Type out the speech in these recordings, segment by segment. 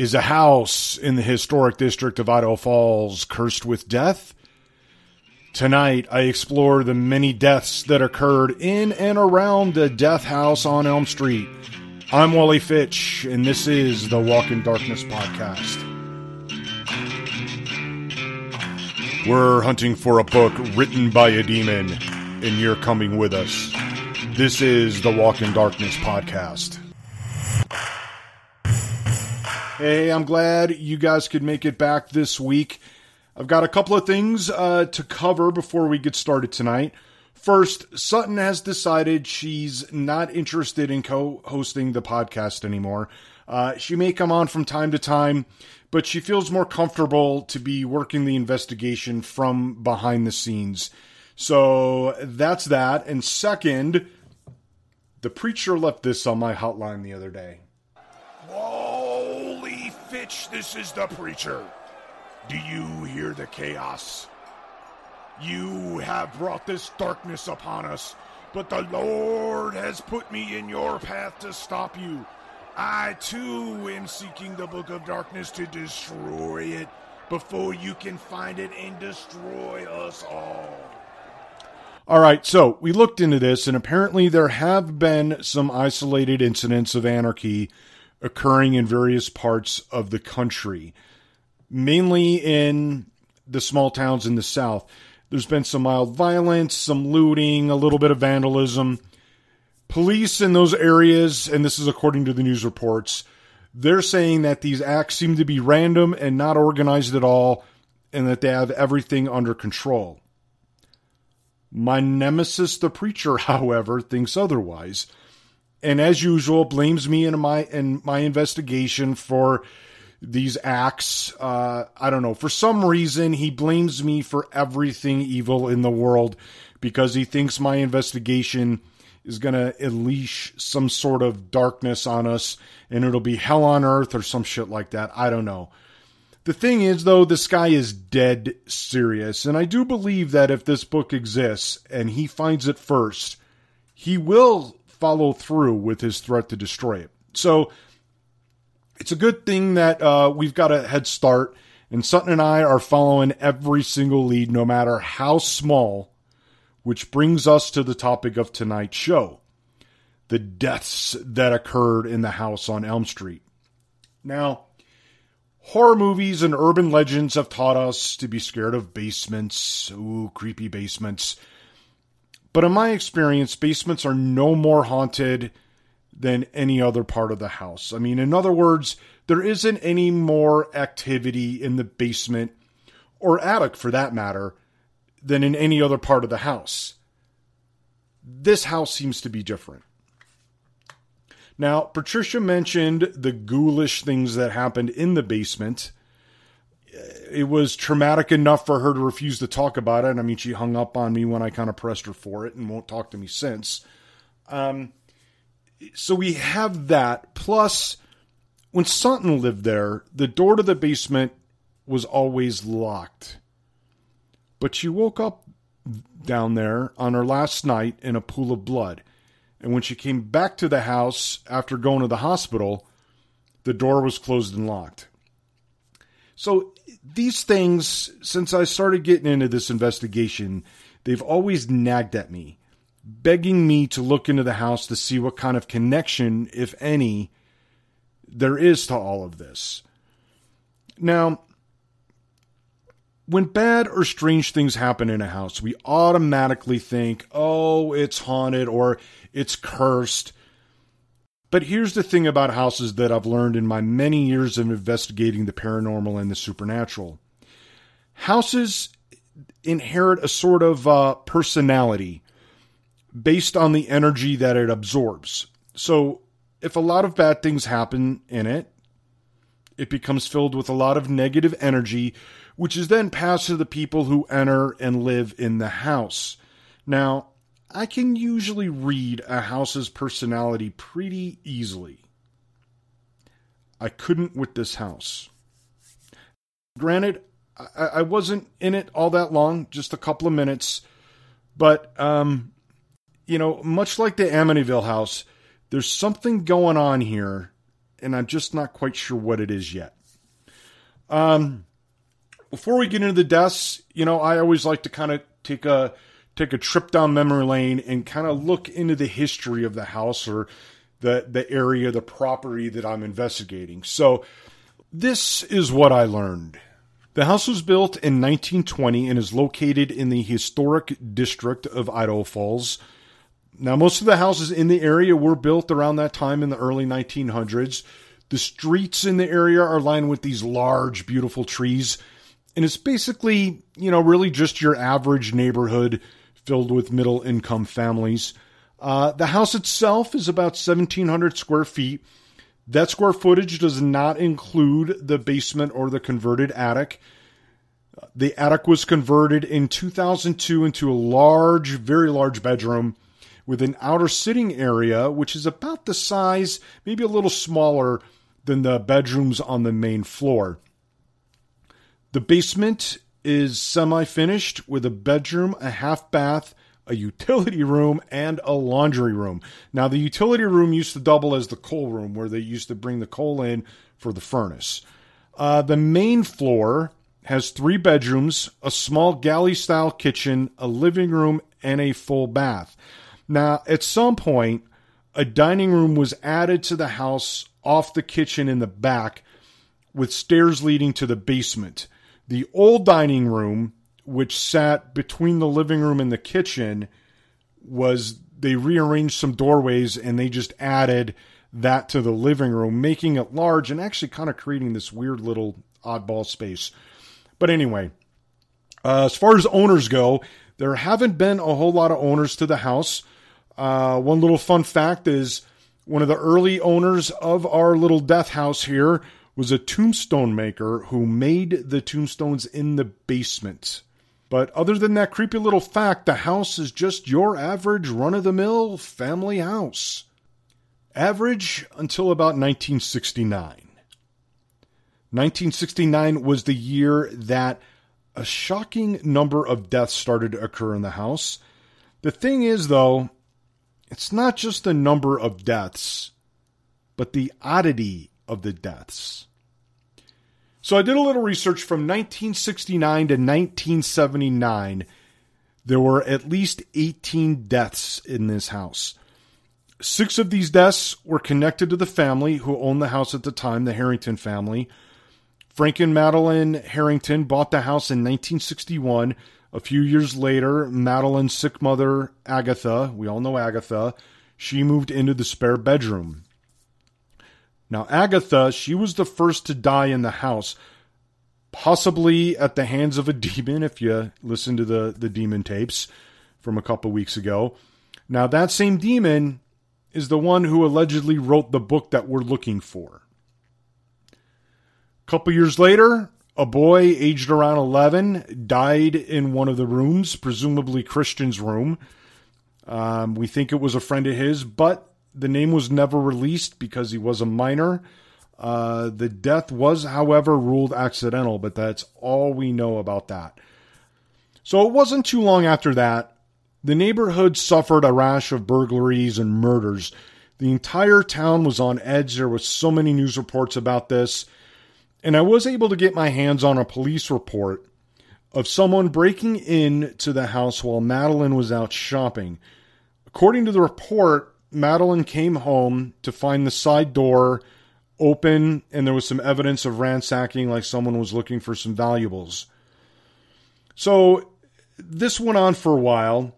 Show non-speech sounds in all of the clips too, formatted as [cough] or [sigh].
Is a house in the historic district of Idaho Falls cursed with death? Tonight, I explore the many deaths that occurred in and around the death house on Elm Street. I'm Wally Fitch, and this is the Walk in Darkness podcast. We're hunting for a book written by a demon, and you're coming with us. This is the Walk in Darkness podcast. Hey, I'm glad you guys could make it back this week. I've got a couple of things uh, to cover before we get started tonight. First, Sutton has decided she's not interested in co hosting the podcast anymore. Uh, she may come on from time to time, but she feels more comfortable to be working the investigation from behind the scenes. So that's that. And second, the preacher left this on my hotline the other day. Holy This is the preacher. Do you hear the chaos? You have brought this darkness upon us, but the Lord has put me in your path to stop you. I too am seeking the book of darkness to destroy it before you can find it and destroy us all. All right, so we looked into this, and apparently there have been some isolated incidents of anarchy occurring in various parts of the country, mainly in the small towns in the South. There's been some mild violence, some looting, a little bit of vandalism. Police in those areas, and this is according to the news reports, they're saying that these acts seem to be random and not organized at all, and that they have everything under control. My nemesis, the preacher, [laughs] however, thinks otherwise and as usual blames me in my in my investigation for these acts. Uh, i don't know. For some reason he blames me for everything evil in the world because he thinks my investigation is going to unleash some sort of darkness on us and it'll be hell on earth or some shit like that. I don't know. The thing is though this guy is dead serious and i do believe that if this book exists and he finds it first he will follow through with his threat to destroy it. So it's a good thing that uh, we've got a head start, and Sutton and I are following every single lead, no matter how small, which brings us to the topic of tonight's show the deaths that occurred in the house on Elm Street. Now, horror movies and urban legends have taught us to be scared of basements, ooh, creepy basements but in my experience, basements are no more haunted than any other part of the house. I mean, in other words, there isn't any more activity in the basement or attic for that matter than in any other part of the house. This house seems to be different. Now, Patricia mentioned the ghoulish things that happened in the basement it was traumatic enough for her to refuse to talk about it. I mean, she hung up on me when I kind of pressed her for it and won't talk to me since. Um, so we have that. Plus, when Sutton lived there, the door to the basement was always locked. But she woke up down there on her last night in a pool of blood. And when she came back to the house after going to the hospital, the door was closed and locked. So these things, since I started getting into this investigation, they've always nagged at me, begging me to look into the house to see what kind of connection, if any, there is to all of this. Now, when bad or strange things happen in a house, we automatically think, oh, it's haunted or it's cursed. But here's the thing about houses that I've learned in my many years of investigating the paranormal and the supernatural. Houses inherit a sort of uh, personality based on the energy that it absorbs. So if a lot of bad things happen in it, it becomes filled with a lot of negative energy, which is then passed to the people who enter and live in the house. Now, I can usually read a house's personality pretty easily. I couldn't with this house. Granted, I, I wasn't in it all that long, just a couple of minutes, but um, you know, much like the Amityville house, there's something going on here, and I'm just not quite sure what it is yet. Um, before we get into the deaths, you know, I always like to kind of take a take a trip down memory lane and kind of look into the history of the house or the the area, the property that I'm investigating. So, this is what I learned. The house was built in 1920 and is located in the historic district of Idaho Falls. Now, most of the houses in the area were built around that time in the early 1900s. The streets in the area are lined with these large, beautiful trees. And it's basically, you know, really just your average neighborhood filled with middle income families. Uh, the house itself is about 1,700 square feet. That square footage does not include the basement or the converted attic. The attic was converted in 2002 into a large, very large bedroom with an outer sitting area, which is about the size, maybe a little smaller than the bedrooms on the main floor. The basement is semi finished with a bedroom, a half bath, a utility room, and a laundry room. Now, the utility room used to double as the coal room, where they used to bring the coal in for the furnace. Uh, the main floor has three bedrooms, a small galley style kitchen, a living room, and a full bath. Now, at some point, a dining room was added to the house off the kitchen in the back with stairs leading to the basement. The old dining room, which sat between the living room and the kitchen, was they rearranged some doorways and they just added that to the living room, making it large and actually kind of creating this weird little oddball space. But anyway, uh, as far as owners go, there haven't been a whole lot of owners to the house. Uh, one little fun fact is one of the early owners of our little death house here was a tombstone maker who made the tombstones in the basement. But other than that creepy little fact, the house is just your average run of the mill family house. Average until about 1969. 1969 was the year that a shocking number of deaths started to occur in the house. The thing is, though, it's not just the number of deaths, but the oddity of the deaths. So I did a little research from 1969 to 1979. There were at least 18 deaths in this house. Six of these deaths were connected to the family who owned the house at the time, the Harrington family. Frank and Madeline Harrington bought the house in 1961. A few years later, Madeline's sick mother, Agatha, we all know Agatha, she moved into the spare bedroom. Now, Agatha, she was the first to die in the house, possibly at the hands of a [laughs] demon, if you listen to the, the demon tapes from a couple weeks ago. Now, that same demon is the one who allegedly wrote the book that we're looking for. A couple years later, a boy aged around 11 died in one of the rooms, presumably Christian's room. Um, we think it was a friend of his, but the name was never released because he was a minor. Uh, the death was, however, ruled accidental, but that's all we know about that. So it wasn't too long after that. The neighborhood suffered a rash of burglaries and murders. The entire town was on edge. There was so many news reports about this. And I was able to get my hands on a police report of someone breaking into the house while Madeline was out shopping. According to the report, Madeline came home to find the side door open and there was some evidence of ransacking, like someone was looking for some valuables. So this went on for a while.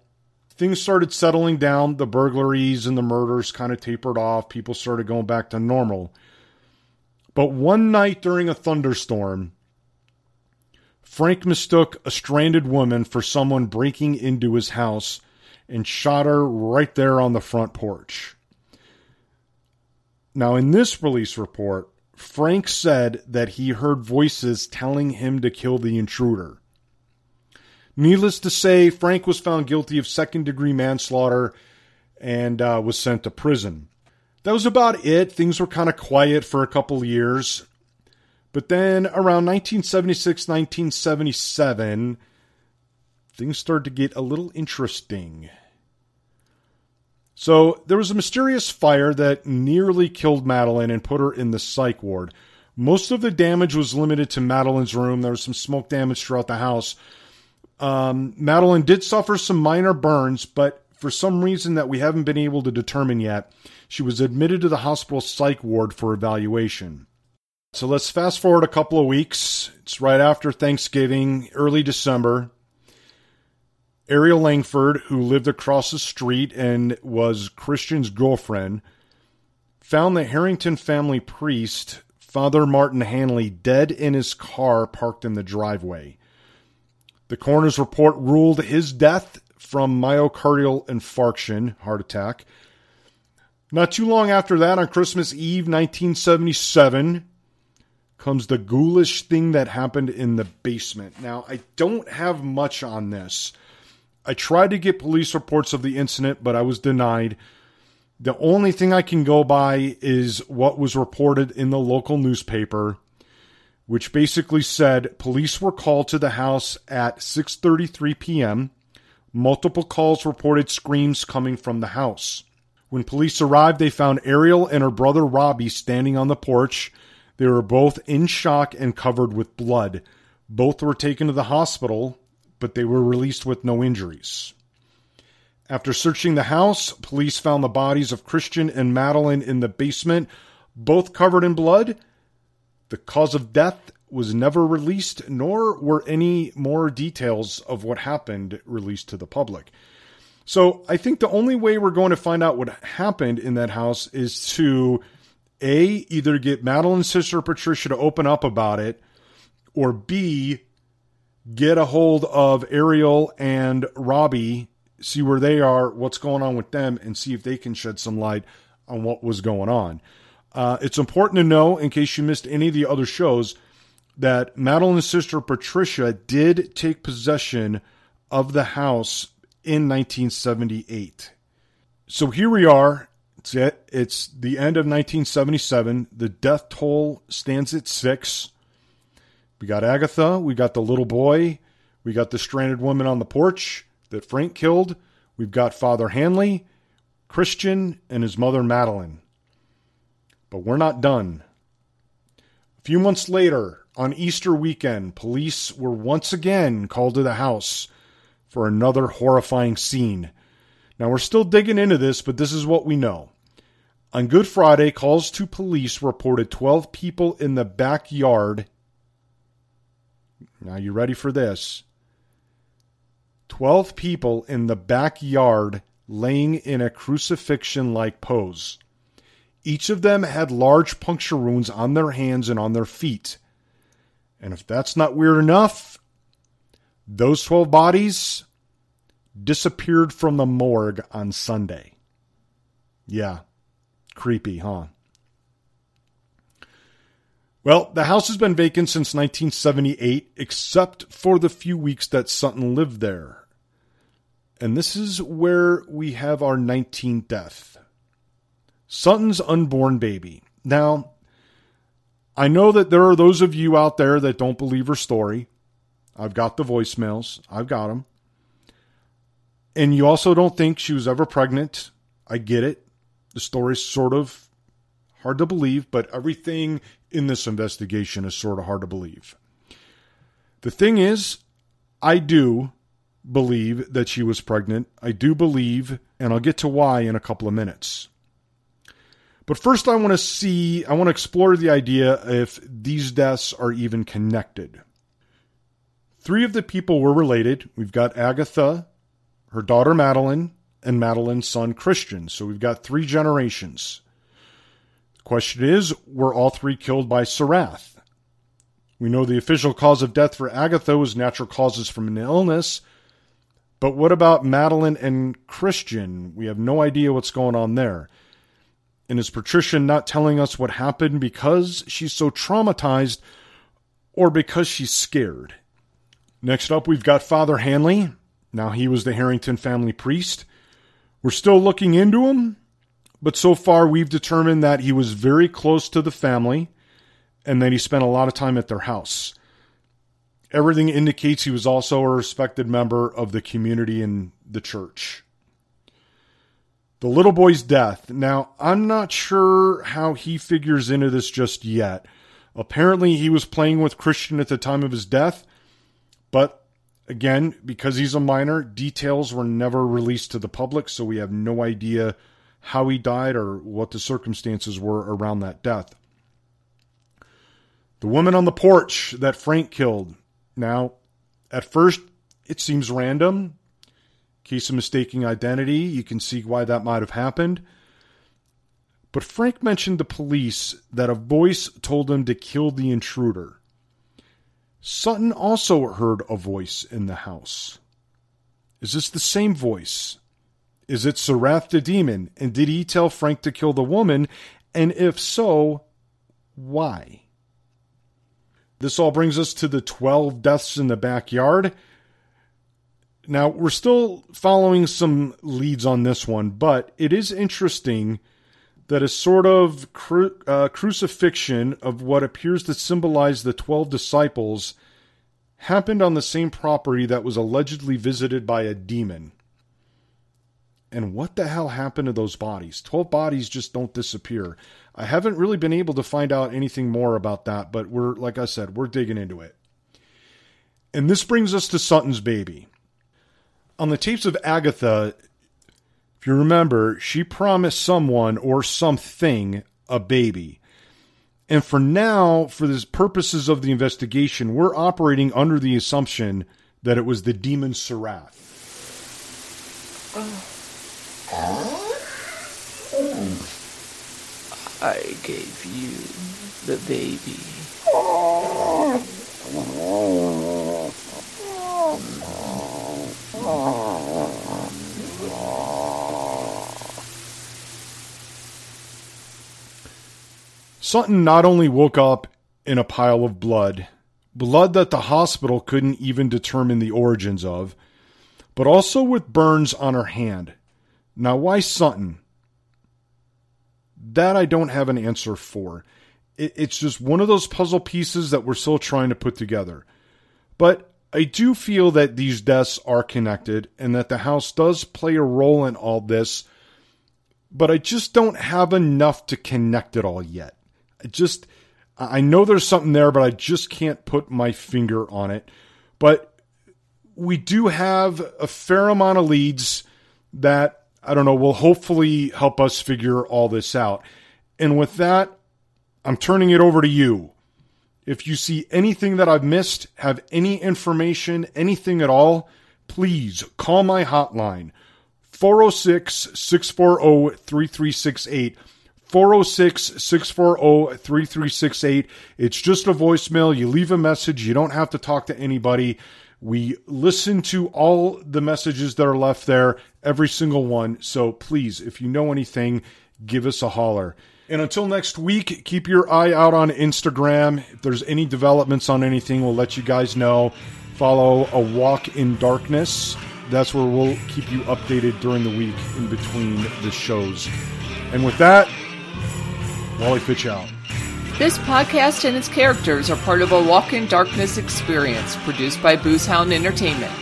Things started settling down. The burglaries and the murders kind of tapered off. People started going back to normal. But one night during a thunderstorm, Frank mistook a stranded woman for someone breaking into his house and shot her right there on the front porch. Now, in this release report, Frank said that he heard voices telling him to kill the intruder. Needless to say, Frank was found guilty of second degree manslaughter and uh, was sent to prison. That was about it. Things were kind of quiet for a couple of years. But then around 1976, 1977, things started to get a little interesting. So there was a mysterious fire that nearly killed Madeline and put her in the psych ward. Most of the damage was limited to Madeline's room. There was some smoke damage throughout the house. Um, Madeline did suffer some minor burns, but for some reason that we haven't been able to determine yet, she was admitted to the hospital psych ward for evaluation. So let's fast forward a couple of weeks. It's right after Thanksgiving, early December. Ariel Langford, who lived across the street and was Christian's girlfriend, found the Harrington family priest, Father Martin Hanley, dead in his car parked in the driveway. The coroner's report ruled his death from myocardial infarction, heart attack. Not too long after that, on Christmas Eve 1977, comes the ghoulish thing that happened in the basement. Now, I don't have much on this. I tried to get police reports of the incident, but I was denied. The only thing I can go by is what was reported in the local newspaper, which basically said police were called to the house at 6:33 p.m. Multiple calls reported screams coming from the house. When police arrived, they found Ariel and her brother Robbie standing on the porch. They were both in shock and covered with blood. Both were taken to the hospital, but they were released with no injuries. After searching the house, police found the bodies of Christian and Madeline in the basement, both covered in blood. The cause of death was never released, nor were any more details of what happened released to the public. So I think the only way we're going to find out what happened in that house is to A, either get Madeline's sister Patricia to open up about it, or B, get a hold of Ariel and Robbie, see where they are, what's going on with them, and see if they can shed some light on what was going on. Uh, it's important to know, in case you missed any of the other shows, that Madeline's sister Patricia did take possession of the house in 1978. So here we are. It's it. It's the end of 1977. The death toll stands at six. We got Agatha, we got the little boy, we got the stranded woman on the porch that Frank killed, we've got Father Hanley, Christian, and his mother Madeline. But we're not done. A few months later, on Easter weekend, police were once again called to the house for another horrifying scene. Now, we're still digging into this, but this is what we know. On Good Friday, calls to police reported 12 people in the backyard now, you ready for this? 12 people in the backyard laying in a crucifixion like pose. Each of them had large puncture wounds on their hands and on their feet. And if that's not weird enough, those 12 bodies disappeared from the morgue on Sunday. Yeah, creepy, huh? Well, the house has been vacant since 1978, except for the few weeks that Sutton lived there. And this is where we have our 19th death. Sutton's unborn baby. Now, I know that there are those of you out there that don't believe her story. I've got the voicemails, I've got them. And you also don't think she was ever pregnant. I get it. The story's sort of hard to believe, but everything in this investigation is sort of hard to believe. The thing is, I do believe that she was pregnant. I do believe, and I'll get to why in a couple of minutes. But first, I want to see, I want to explore the idea if these deaths are even connected. Three of the people were related. We've got Agatha, her daughter Madeline, and Madeline's son Christian. So we've got three generations. Question is, were all three killed by Surath? We know the official cause of death for Agatha was natural causes from an illness, but what about Madeline and Christian? We have no idea what's going on there. And is Patricia not telling us what happened because she's so traumatized or because she's scared? Next up, we've got Father Hanley. Now, he was the Harrington family priest. We're still looking into him, but so far, we've determined that he was very close to the family and that he spent a lot of time at their house. Everything indicates he was also a respected member of the community and the church. The little boy's death. Now, I'm not sure how he figures into this just yet. Apparently, he was playing with Christian at the time of his death, but again, because he's a minor, details were never released to the public, so we have no idea how he died or what the circumstances were around that death. The woman on the porch that Frank killed. Now, at first, it seems random. Case of mistaking identity. You can see why that might have happened. But Frank mentioned to police that a voice told him to kill the intruder. Sutton also heard a voice in the house. Is this the same voice? Is it Surath the demon? And did he tell Frank to kill the woman? And if so, why? This all brings us to the 12 deaths in the backyard. Now, we're still following some leads on this one, but it is interesting that a sort of cru- uh, crucifixion of what appears to symbolize the 12 disciples happened on the same property that was allegedly visited by a demon. And what the hell happened to those bodies? 12 bodies just don't disappear. I haven't really been able to find out anything more about that, but we're, like I said, we're digging into it. And this brings us to Sutton's baby. On the tapes of Agatha, if you remember, she promised someone or something a baby. And for now, for the purposes of the investigation, we're operating under the assumption that it was the demon Surath. Oh. I gave you the baby. Sutton not only woke up in a pile of blood, blood that the hospital couldn't even determine the origins of, but also with burns on her hand. Now, why Sutton? That I don't have an answer for. It's just one of those puzzle pieces that we're still trying to put together. But I do feel that these deaths are connected and that the house does play a role in all this, but I just don't have enough to connect it all yet. I just, I know there's something there, but I just can't put my finger on it. But we do have a fair amount of leads that I don't know will hopefully help us figure all this out. And with that, I'm turning it over to you. If you see anything that I've missed, have any information, anything at all, please call my hotline 406 640 3368. 406 640 3368. It's just a voicemail. You leave a message. You don't have to talk to anybody. We listen to all the messages that are left there, every single one. So please, if you know anything, give us a holler. And until next week, keep your eye out on Instagram. If there's any developments on anything, we'll let you guys know. Follow A Walk in Darkness. That's where we'll keep you updated during the week in between the shows. And with that, Wally Fitch out. This podcast and its characters are part of a Walk in Darkness experience produced by Boozehound Entertainment.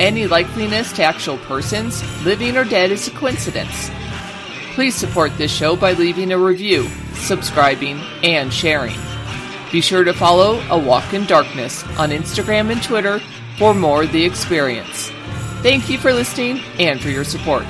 Any likeliness to actual persons, living or dead, is a coincidence. Please support this show by leaving a review, subscribing, and sharing. Be sure to follow A Walk in Darkness on Instagram and Twitter for more of the experience. Thank you for listening and for your support.